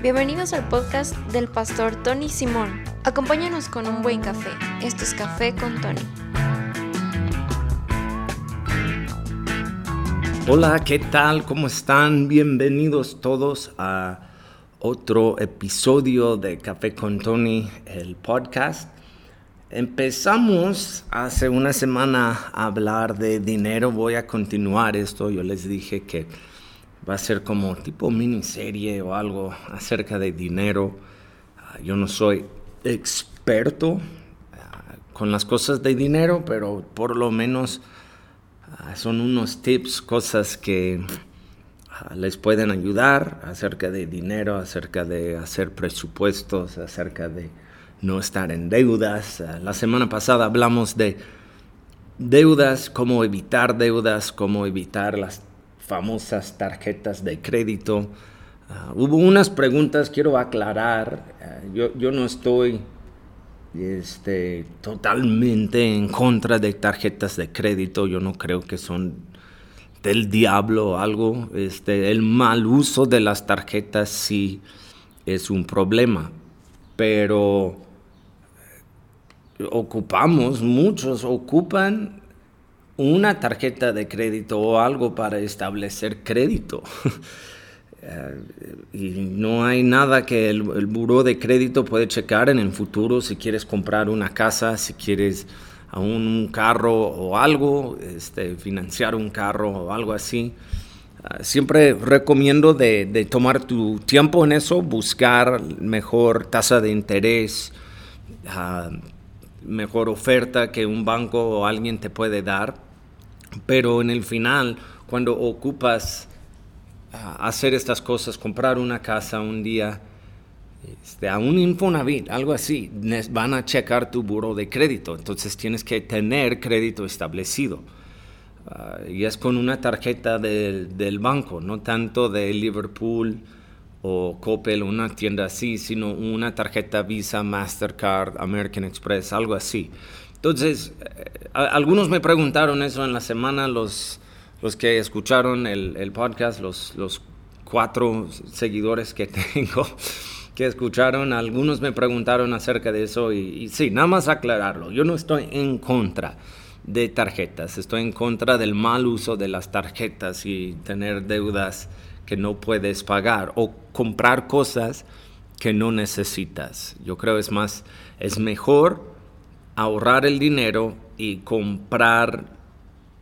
Bienvenidos al podcast del pastor Tony Simón. Acompáñanos con un buen café. Esto es Café con Tony. Hola, ¿qué tal? ¿Cómo están? Bienvenidos todos a otro episodio de Café con Tony, el podcast. Empezamos hace una semana a hablar de dinero. Voy a continuar esto. Yo les dije que va a ser como tipo miniserie o algo acerca de dinero. Ah, yo no soy experto ah, con las cosas de dinero, pero por lo menos ah, son unos tips, cosas que les pueden ayudar acerca de dinero, acerca de hacer presupuestos, acerca de no estar en deudas. La semana pasada hablamos de deudas, cómo evitar deudas, cómo evitar las famosas tarjetas de crédito. Ah, hubo unas preguntas, quiero aclarar, ah, yo, yo, no estoy este, totalmente en contra de tarjetas de crédito, yo no creo que son del diablo o algo, este, el mal uso de las tarjetas sí es un problema, pero ocupamos, muchos ocupan una tarjeta de crédito o algo para establecer crédito. Eh, y no hay nada que el, el de crédito puede checar en el futuro si quieres comprar una casa, si quieres un carro o algo, este, financiar un carro o algo así. Ah, siempre recomiendo de, tomar tu tiempo en eso, buscar mejor tasa de interés, uh, mejor oferta que un banco o alguien te puede dar pero en el final, cuando ocupas ah, hacer estas cosas, comprar una casa un día, este, a un Infonavit, algo así, van a checar tu buro de crédito. Entonces tienes que tener crédito establecido. Ah, y es con una tarjeta del banco, no tanto de Liverpool o Coppel, una tienda así, sino una tarjeta Visa, Mastercard, American Express, algo así. Entonces, eh, algunos me preguntaron eso en la semana, los, los que escucharon el, podcast, los, los cuatro seguidores que tengo que escucharon, algunos me preguntaron acerca de eso y, y, sí, nada más aclararlo, yo no estoy en contra de tarjetas, estoy en contra del mal uso de las tarjetas y tener deudas que no puedes pagar o comprar cosas que no necesitas. Yo creo es más, es mejor ahorrar el dinero y comprar,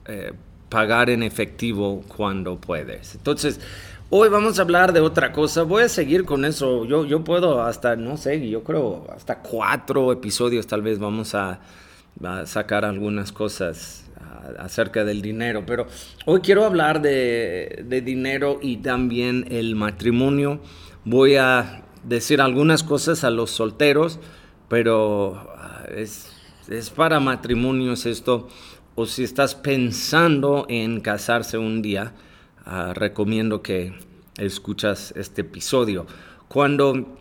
eh, pagar en efectivo cuando puedes. Entonces, hoy vamos a hablar de otra cosa. Voy a seguir con eso. Yo, yo puedo hasta, no sé, yo creo hasta cuatro episodios tal vez vamos a, sacar algunas cosas acerca del dinero. Pero hoy quiero hablar de, de dinero y también el matrimonio. Voy a decir algunas cosas a los solteros, pero ah, es es para matrimonios esto, o si estás pensando en casarse un día, uh, recomiendo que escuchas este episodio. Cuando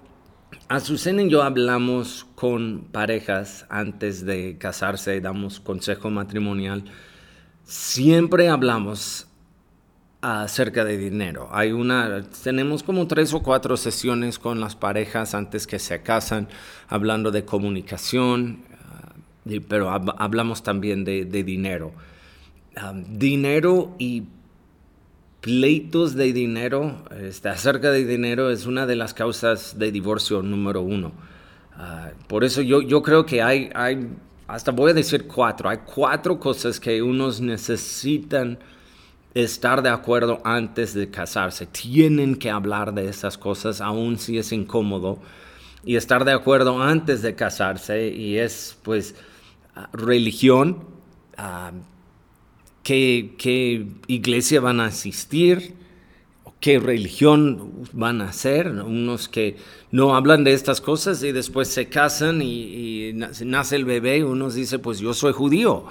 Azucena y yo hablamos con parejas antes de casarse, damos consejo matrimonial, siempre hablamos acerca de dinero. Hay una, tenemos como tres o cuatro sesiones con las parejas antes que se casan, hablando de comunicación, pero hablamos también de, dinero. dinero y pleitos de dinero, este, acerca de dinero, es una de las causas de divorcio número uno. Ah, por eso yo, yo creo que hay, hay, hasta voy a decir cuatro, hay cuatro cosas que unos necesitan estar de acuerdo antes de casarse. Tienen que hablar de esas cosas, aun si es incómodo, y estar de acuerdo antes de casarse. Y es, pues, religión, qué, iglesia van a asistir, qué religión van a ser, unos que no hablan de estas cosas y después se casan y, nace el bebé, unos dicen, pues yo soy judío,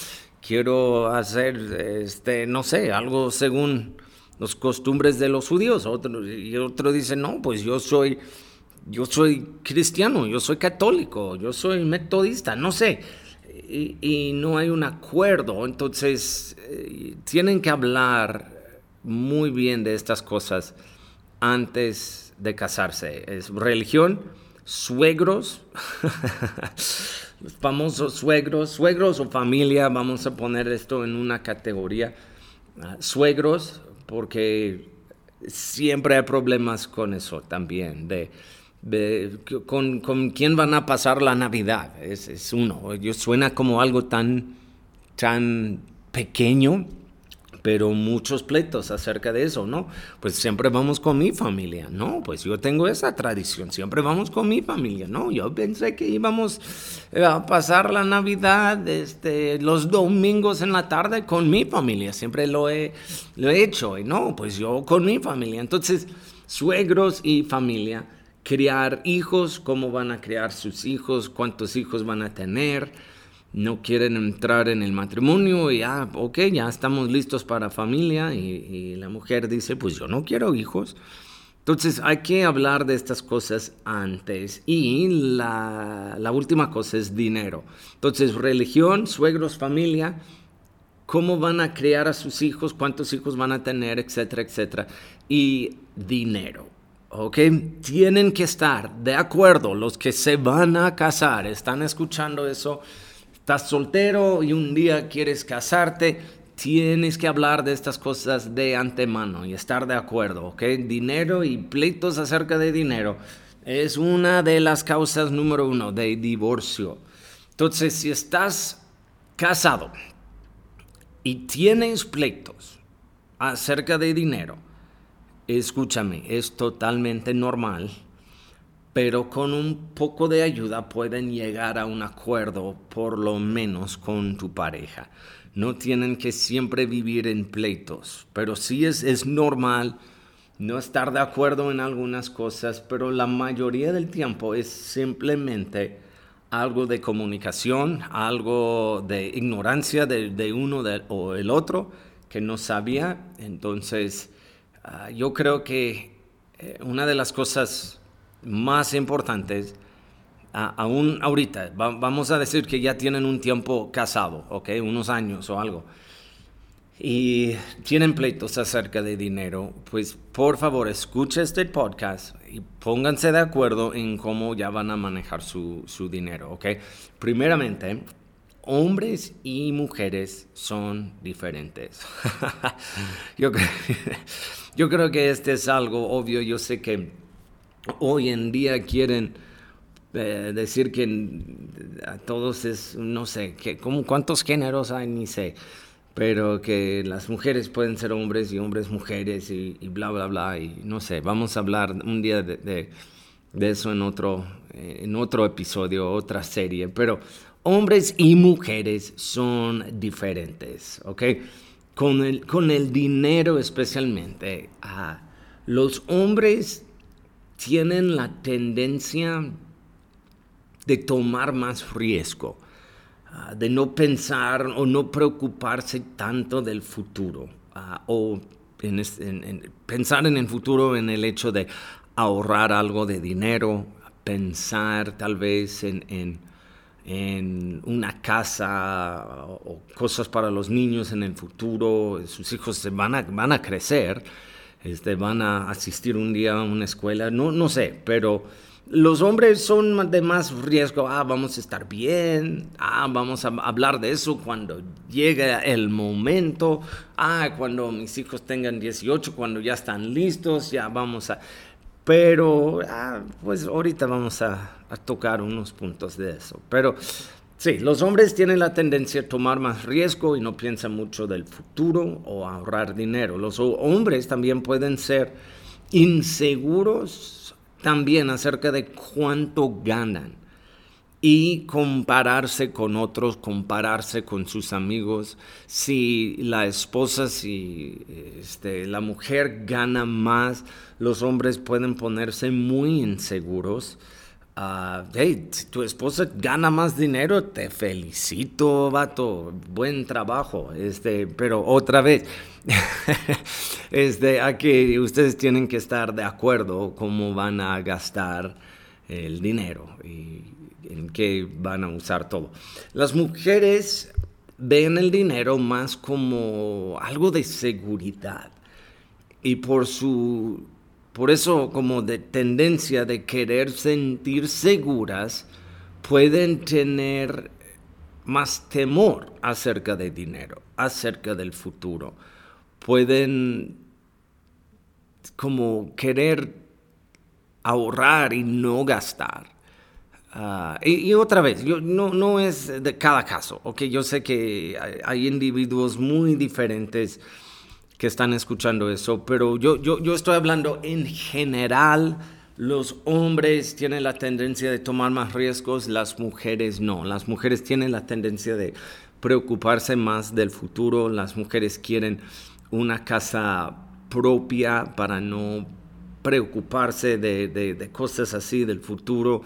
quiero hacer, este, no sé, algo según las costumbres de los judíos, otro, y otro dice, no, pues yo soy, yo soy cristiano, yo soy católico, yo soy metodista, no sé y, no hay un acuerdo, entonces eh, tienen que hablar muy bien de estas cosas antes de casarse. Es religión, suegros, famosos suegros, suegros o familia, vamos a poner esto en una categoría. Ah, suegros, porque siempre hay problemas con eso también, de, con, con, quién van a pasar la Navidad, es, es uno. Suena como algo tan, tan pequeño, pero muchos pleitos acerca de eso, ¿no? Pues siempre vamos con mi familia, ¿no? Pues yo tengo esa tradición, siempre vamos con mi familia, ¿no? Yo pensé que íbamos a pasar la Navidad este, los domingos en la tarde con mi familia, siempre lo he, lo he hecho, ¿no? Pues yo con mi familia. Entonces, suegros y familia, criar hijos, cómo van a criar sus hijos, cuántos hijos van a tener no quieren entrar en el matrimonio y ya, ah, ok, ya estamos listos para familia y, la mujer dice, pues yo no quiero hijos. Entonces hay que hablar de estas cosas antes. Y la, la última cosa es dinero. Entonces religión, suegros, familia, cómo van a criar a sus hijos, cuántos hijos van a tener, etcétera, etcétera. Y dinero. ¿Ok? Tienen que estar de acuerdo los que se van a casar. ¿Están escuchando eso? estás soltero y un día quieres casarte, tienes que hablar de estas cosas de antemano y estar de acuerdo, ¿ok? Dinero y pleitos acerca de dinero es una de las causas número uno de divorcio. Entonces, si estás casado y tienes pleitos acerca de dinero, escúchame, es totalmente normal pero con un poco de ayuda pueden llegar a un acuerdo por lo menos con tu pareja. No tienen que siempre vivir en pleitos, pero sí es, es normal no estar de acuerdo en algunas cosas, pero la mayoría del tiempo es simplemente algo de comunicación, algo de ignorancia de, uno o el otro que no sabía. Entonces, ah, yo creo que eh, una de las cosas más importantes, aún ahorita, vamos a decir que ya tienen un tiempo casado, ¿ok? Unos años o algo, y tienen pleitos acerca de dinero, pues por favor escuche este podcast y pónganse de acuerdo en cómo ya van a manejar su, su dinero, ¿ok? Primeramente, hombres y mujeres son diferentes. yo, yo creo que este es algo obvio, yo sé que hoy en día quieren eh, decir que a todos es, no sé, que, cuántos géneros hay, ni sé, pero que las mujeres pueden ser hombres y hombres mujeres y, bla, bla, bla, y no sé, vamos a hablar un día de, eso en otro, eh, en otro episodio, otra serie, pero hombres y mujeres son diferentes, ¿ok? Con el, con el dinero especialmente, los hombres tienen la tendencia de tomar más riesgo, de no pensar o no preocuparse tanto del futuro, o pensar en el futuro en el hecho de ahorrar algo de dinero, pensar tal vez en, una casa o cosas para los niños en el futuro, sus hijos se van a, van a crecer este, van a asistir un día a una escuela, no, no sé, pero los hombres son de más riesgo, ah, vamos a estar bien, ah, vamos a hablar de eso cuando llegue el momento, ah, cuando mis hijos tengan 18, cuando ya están listos, ya vamos a... Pero, ah, pues ahorita vamos a, a tocar unos puntos de eso. Pero Sí, los hombres tienen la tendencia a tomar más riesgo y no piensan mucho del futuro o ahorrar dinero. Los hombres también pueden ser inseguros también acerca de cuánto ganan y compararse con otros, compararse con sus amigos. Si la esposa, si este, la mujer gana más, los hombres pueden ponerse muy inseguros Uh, hey, si tu esposa gana más dinero, te felicito, vato, buen trabajo. Este, pero otra vez, este, aquí ustedes tienen que estar de acuerdo cómo van a gastar el dinero y en qué van a usar todo. Las mujeres ven el dinero más como algo de seguridad y por su por eso como de tendencia de querer sentir seguras, pueden tener más temor acerca del dinero, acerca del futuro. Pueden como querer ahorrar y no gastar. Ah, y, otra vez, yo, no, no es de cada caso, ¿ok? Yo sé que hay, individuos muy diferentes que están escuchando eso, pero yo, yo, yo estoy hablando en general, los hombres tienen la tendencia de tomar más riesgos, las mujeres no, las mujeres tienen la tendencia de preocuparse más del futuro, las mujeres quieren una casa propia para no preocuparse de, de cosas así del futuro.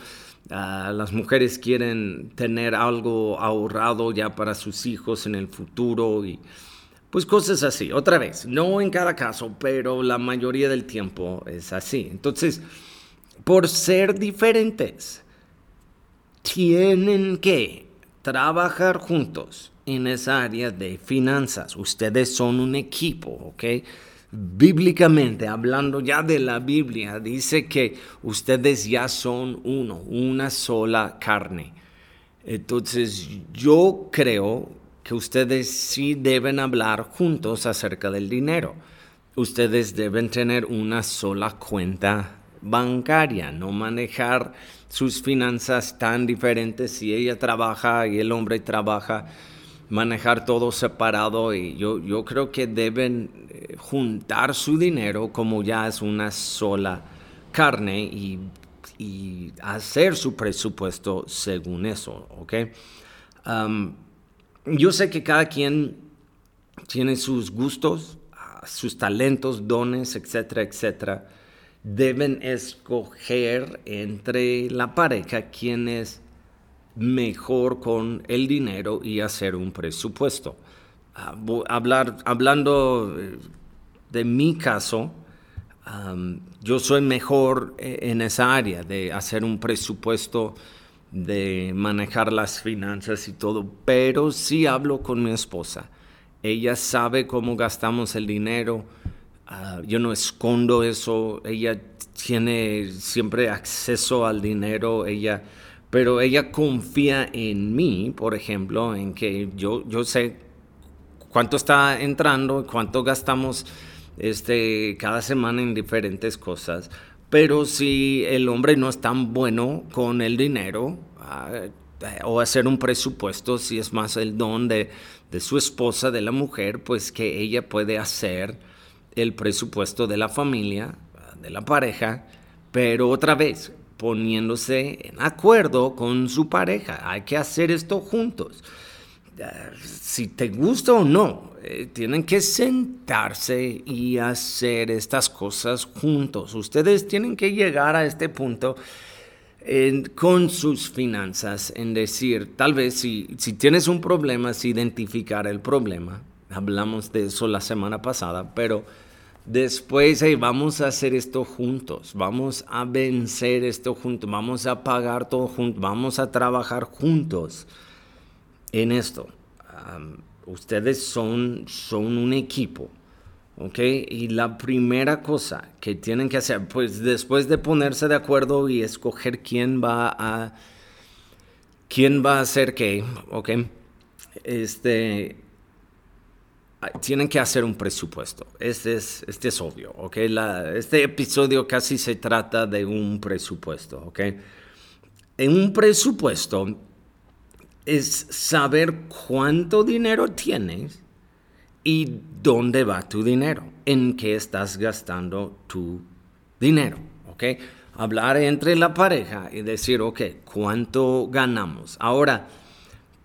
Ah, las mujeres quieren tener algo ahorrado ya para sus hijos en el futuro y pues cosas así. Otra vez, no en cada caso, pero la mayoría del tiempo es así. Entonces, por ser diferentes, tienen que trabajar juntos en esa área de finanzas. Ustedes son un equipo, ¿ok? Bíblicamente, hablando ya de la Biblia, dice que ustedes ya son uno, una sola carne. Entonces yo creo que ustedes sí deben hablar juntos acerca del dinero. Ustedes deben tener una sola cuenta bancaria, no manejar sus finanzas tan diferentes si ella trabaja y el hombre trabaja manejar todo separado y yo, yo creo que deben eh, juntar su dinero como ya es una sola carne y, hacer su presupuesto según eso, ¿ok? yo sé que cada quien tiene sus gustos, sus talentos, dones, etcétera, etcétera. Deben escoger entre la pareja quién es mejor con el dinero y hacer un presupuesto. Ah, hablar, hablando eh, de mi caso, yo soy mejor eh, en esa área de hacer un presupuesto, de manejar las finanzas y todo, pero sí hablo con mi esposa. Ella sabe cómo gastamos el dinero. Ah, yo no escondo eso. Ella tiene siempre acceso al dinero. Ella pero ella confía en mí, por ejemplo, en que yo, yo sé cuánto está entrando, cuánto gastamos este, cada semana en diferentes cosas. Pero si el hombre no es tan bueno con el dinero ah, o hacer un presupuesto, si es más el don de, de su esposa, de la mujer, pues que ella puede hacer el presupuesto de la familia, de la pareja, pero otra vez, poniéndose en acuerdo con su pareja. Hay que hacer esto juntos. Si te gusta o no, eh, tienen que sentarse y hacer estas cosas juntos. Ustedes tienen que llegar a este punto con sus finanzas, en decir, tal vez si, si tienes un problema, es identificar el problema. Hablamos de eso la semana pasada, pero Después, vamos a hacer esto juntos, vamos a vencer esto juntos, vamos a pagar todo juntos, vamos a trabajar juntos en esto. ustedes son, son un equipo, ¿ok? Y la primera cosa que tienen que hacer, pues después de ponerse de acuerdo y escoger quién va a, quién va a hacer qué, ¿ok? Este, tienen que hacer un presupuesto. Este es, este es obvio, ¿ok? este episodio casi se trata de un presupuesto, ¿ok? En un presupuesto es saber cuánto dinero tienes y dónde va tu dinero, en qué estás gastando tu dinero, ¿ok? Hablar entre la pareja y decir, ok, ¿cuánto ganamos? Ahora,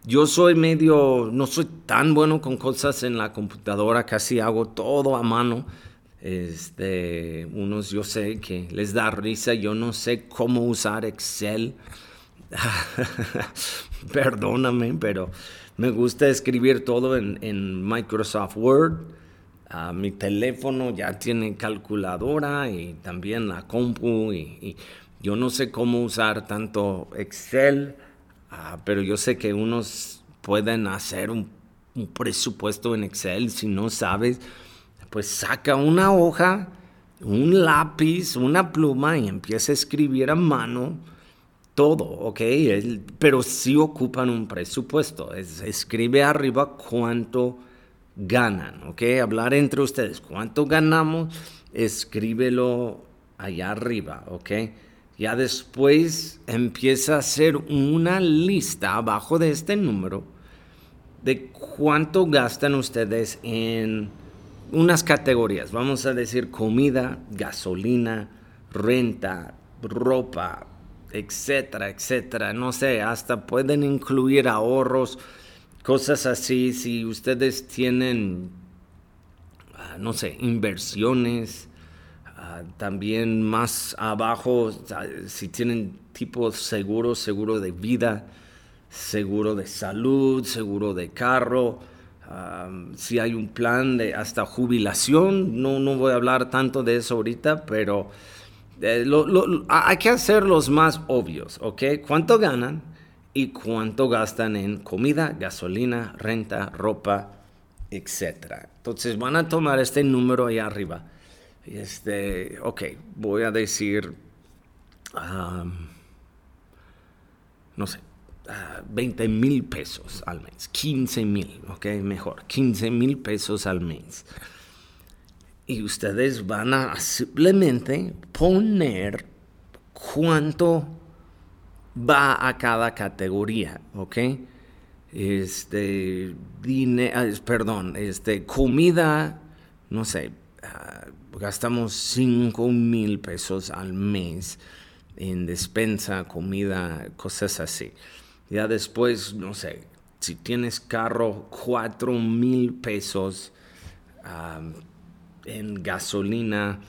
yo soy medio, no soy tan bueno con cosas en la computadora, casi hago todo a mano. Este, unos yo sé que les da risa, yo no sé cómo usar Excel. Perdóname, pero me gusta escribir todo en, Microsoft Word. Ah, mi teléfono ya tiene calculadora y también la compu y yo no sé cómo usar tanto Excel Ah, pero yo sé que unos pueden hacer un, presupuesto en Excel. Si no sabes, pues saca una hoja un lápiz, una pluma y empieza a escribir a mano todo, ¿ok? pero sí ocupan un presupuesto. escribe arriba cuánto ganan, ¿ok? Hablar entre ustedes, cuánto ganamos, escríbelo allá arriba, ¿ok? Ya después empieza a hacer una lista abajo de este número de cuánto gastan ustedes en unas categorías. Vamos a decir comida, gasolina, renta, ropa, etcétera, etcétera. No sé, hasta pueden incluir ahorros, cosas así. Si ustedes tienen, ah, no sé, inversiones, ah, también más abajo, si tienen tipo seguro, seguro de vida, seguro de salud, seguro de carro. si hay un plan de hasta jubilación, no, no voy a hablar tanto de eso ahorita, pero eh, hay que hacer los más obvios, ¿ok? ¿Cuánto ganan y cuánto gastan en comida, gasolina, renta, ropa, etcétera? Entonces van a tomar este número ahí arriba. Este, ok, voy a decir, no sé, 20 mil pesos al mes, 15 mil, ok, mejor, 15 mil pesos al mes y ustedes van a simplemente poner cuánto va a cada categoría, ¿ok? Este, dinero, ah, perdón, este, comida, no sé, ah, gastamos 5 mil pesos al mes en despensa, comida, cosas así. Ya después, no sé, si tienes carro, 4 mil pesos. Ah, en gasolina,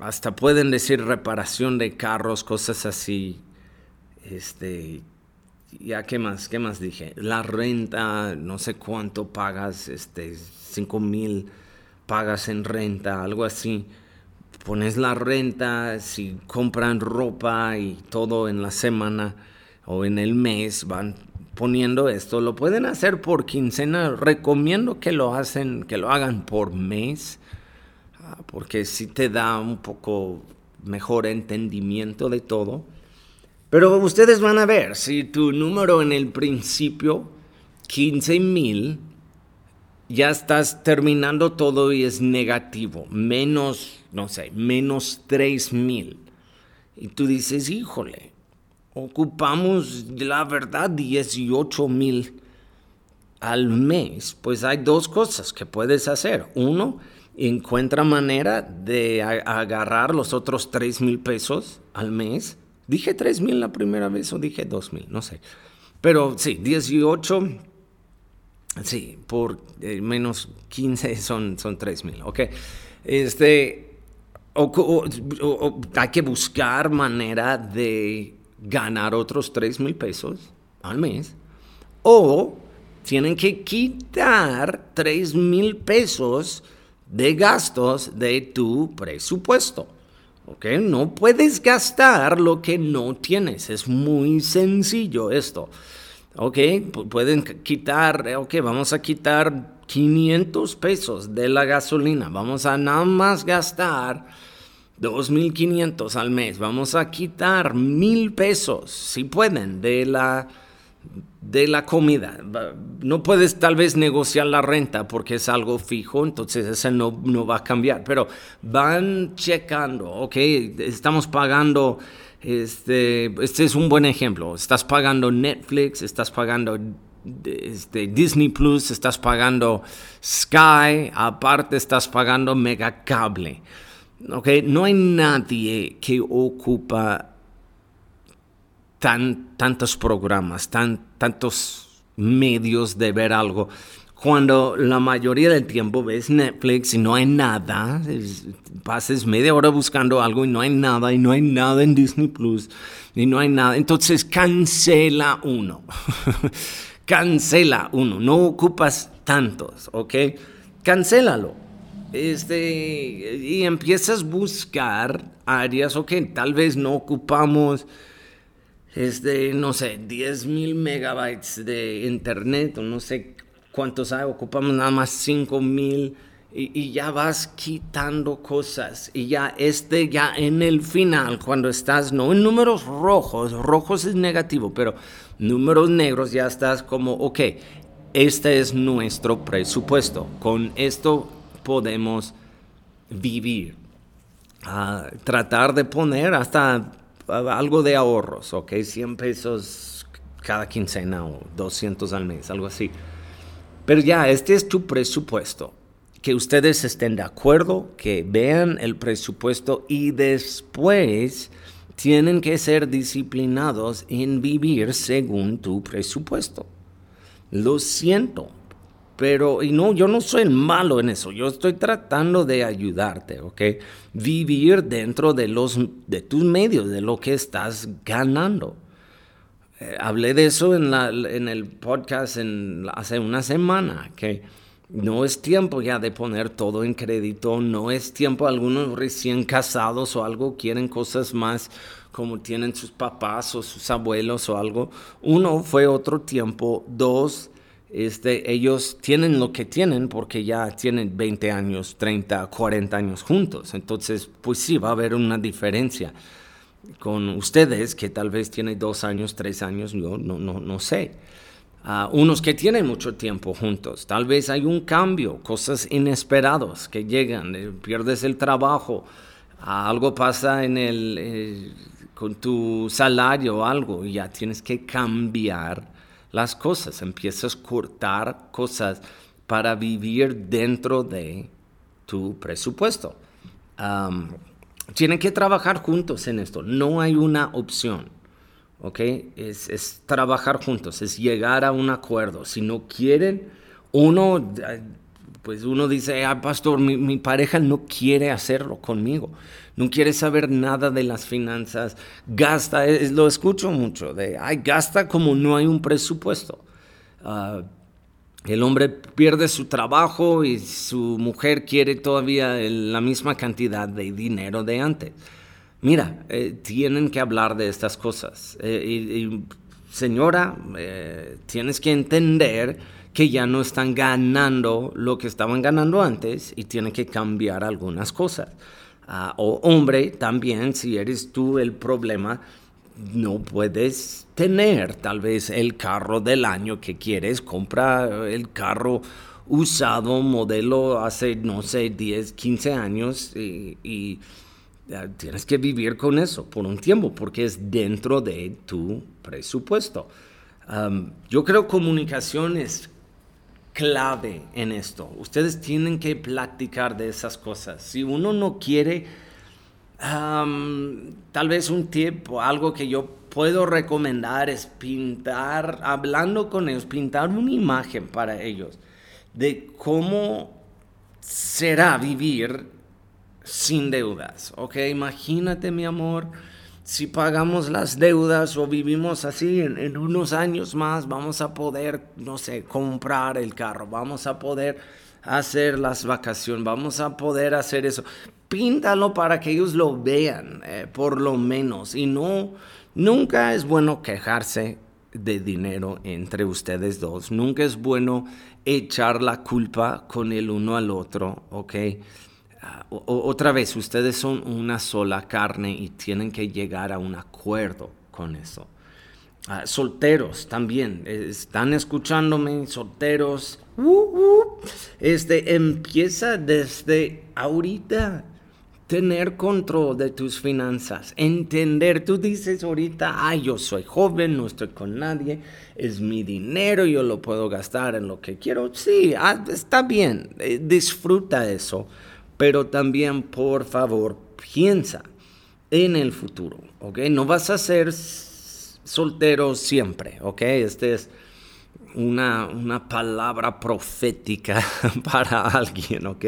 hasta pueden decir reparación de carros, cosas así. Este, ya qué más, qué más dije, la renta, no sé cuánto pagas, este, 5 mil pagas en renta, algo así. Pones la renta, si compran ropa y todo en la semana o en el mes, van poniendo esto. Lo pueden hacer por quincena. Recomiendo que lo hacen, que lo hagan por mes porque sí te da un poco mejor entendimiento de todo. Pero ustedes van a ver, si tu número en el principio, 15 mil, ya estás terminando todo y es negativo, menos, no sé, menos 3 mil. Y tú dices, híjole, ocupamos la verdad 18 mil al mes. Pues hay dos cosas que puedes hacer. Uno, encuentra manera de agarrar los otros 3 mil pesos al mes. Dije 3 mil la primera vez o dije 2 mil, no sé. Pero sí, 18, sí, por eh, menos 15 son, son 3 mil, ok. Este, hay que buscar manera de ganar otros 3 mil pesos al mes. O tienen que quitar 3 mil pesos de gastos de tu presupuesto. ¿Ok? No puedes gastar lo que no tienes. Es muy sencillo esto. ¿Ok? Pueden quitar, ok, vamos a quitar 500 pesos de la gasolina. Vamos a nada más gastar 2.500 al mes. Vamos a quitar 1.000 pesos, si pueden, de la de la comida. No puedes tal vez negociar la renta porque es algo fijo, entonces eso no, no va a cambiar, pero van checando, ok, estamos pagando, este, este es un buen ejemplo, estás pagando Netflix, estás pagando este, Disney Plus, estás pagando Sky, aparte estás pagando Megacable. Okay, no hay nadie que ocupa tan, tantos programas, tan, tantos medios de ver algo. Cuando la mayoría del tiempo ves Netflix y no hay nada, pases media hora buscando algo y no hay nada, y no hay nada en Disney Plus, y no hay nada, entonces cancela uno. cancela uno, no ocupas tantos, ¿ok? Cancélalo. Este, y empiezas a buscar áreas, ok, tal vez no ocupamos este, no sé, 10 mil megabytes de internet, o no sé cuántos hay, ocupamos nada más 5 mil y, ya vas quitando cosas y ya este ya en el final cuando estás no en números rojos, rojos es negativo, pero números negros ya estás como, ok, este es nuestro presupuesto, con esto podemos vivir. Ah, tratar de poner hasta algo de ahorros, ok, 100 pesos cada quincena o 200 al mes, algo así. Pero ya, este es tu presupuesto que ustedes estén de acuerdo, que vean el presupuesto y después tienen que ser disciplinados en vivir según tu presupuesto. Lo siento, pero y no, yo no soy malo en eso. Yo estoy tratando de ayudarte, ¿ok? Vivir dentro de los de tus medios, de lo que estás ganando. Eh, hablé de eso en, la, en el podcast en, hace una semana, que no es tiempo ya de poner todo en crédito, no es tiempo, algunos recién casados o algo quieren cosas más como tienen sus papás o sus abuelos o algo. Uno fue otro tiempo, dos, este, ellos tienen lo que tienen porque ya tienen 20 años, 30, 40 años juntos. Entonces, pues sí, va a haber una diferencia con ustedes que tal vez tienen dos años, tres años, yo no, no, no sé unos que tienen mucho tiempo juntos. Tal vez hay un cambio, cosas inesperadas que llegan, eh, pierdes el trabajo, algo pasa en el, eh, con tu salario o algo y ya tienes que cambiar las cosas, empiezas a cortar cosas para vivir dentro de tu presupuesto. Tienen que trabajar juntos en esto, no hay una opción. ¿ok? Es, trabajar juntos, es llegar a un acuerdo. Si no quieren, uno, pues uno dice, ah, pastor, mi, pareja no quiere hacerlo conmigo, no quiere saber nada de las finanzas, gasta, lo escucho mucho, de, ay, gasta como no hay un presupuesto. Ah, el hombre pierde su trabajo y su mujer quiere todavía la misma cantidad de dinero de antes mira, eh, tienen que hablar de estas cosas. Eh, señora, eh, tienes que entender que ya no están ganando lo que estaban ganando antes y tienen que cambiar algunas cosas. Ah, o hombre, también, si eres tú el problema, no puedes tener tal vez el carro del año que quieres, compra el carro usado, modelo hace, no sé, 10, 15 años y tienes que vivir con eso por un tiempo porque es dentro de tu presupuesto. yo creo comunicación es clave en esto. Ustedes tienen que platicar de esas cosas. Si uno no quiere, tal vez un tip algo que yo puedo recomendar es pintar, hablando con ellos, pintar una imagen para ellos de cómo será vivir sin deudas. Ok, imagínate mi amor, si pagamos las deudas o vivimos así, en, unos años más vamos a poder, no sé, comprar el carro, vamos a poder hacer las vacaciones, vamos a poder hacer eso. Píntalo para que ellos lo vean, eh, por lo menos. Y no, nunca es bueno quejarse de dinero entre ustedes dos. Nunca es bueno echar la culpa con el uno al otro, ¿ok? Ah, otra vez, ustedes son una sola carne y tienen que llegar a un acuerdo con eso. Ah, solteros también, están escuchándome, solteros. Uh, uh, este, empieza desde ahorita tener control de tus finanzas, entender, tú dices ahorita, ay, yo soy joven, no estoy con nadie, es mi dinero, yo lo puedo gastar en lo que quiero. Sí, ah, está bien, eh, disfruta eso pero también por favor piensa en el futuro, ¿ok? No vas a ser soltero siempre, ¿ok? Esta es una, una palabra profética para alguien, ¿ok?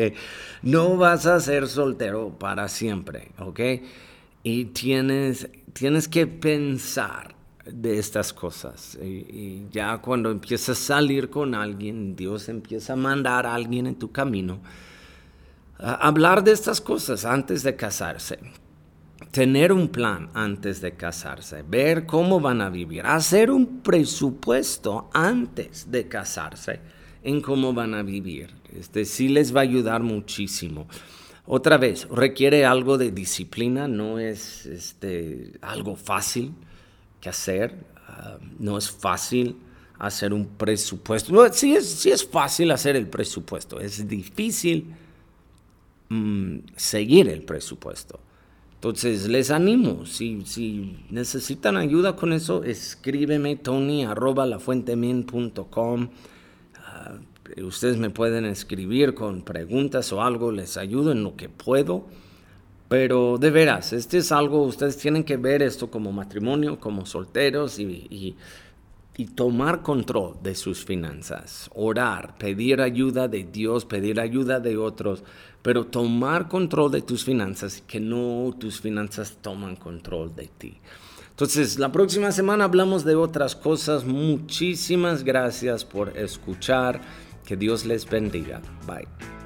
No vas a ser soltero para siempre, ¿ok? Y tienes, tienes que pensar de estas cosas. Y, ya cuando empiezas a salir con alguien, Dios empieza a mandar a alguien en tu camino hablar de estas cosas antes de casarse, tener un plan antes de casarse, ver cómo van a vivir, hacer un presupuesto antes de casarse en cómo van a vivir. Este sí les va a ayudar muchísimo. Otra vez, requiere algo de disciplina, no es este, algo fácil que hacer, ah, no es fácil hacer un presupuesto. No, sí, es, sí es fácil hacer el presupuesto, es difícil mm, seguir el presupuesto. Entonces les animo, si, si necesitan ayuda con eso, escríbeme tony arroba lafuentemin.com. Uh, ustedes me pueden escribir con preguntas o algo, les ayudo en lo que puedo. Pero de veras, este es algo, ustedes tienen que ver esto como matrimonio, como solteros y y tomar control de sus finanzas, orar, pedir ayuda de Dios, pedir ayuda de otros, pero tomar control de tus finanzas, que no tus finanzas toman control de ti. Entonces, la próxima semana hablamos de otras cosas. Muchísimas gracias por escuchar. Que Dios les bendiga. Bye.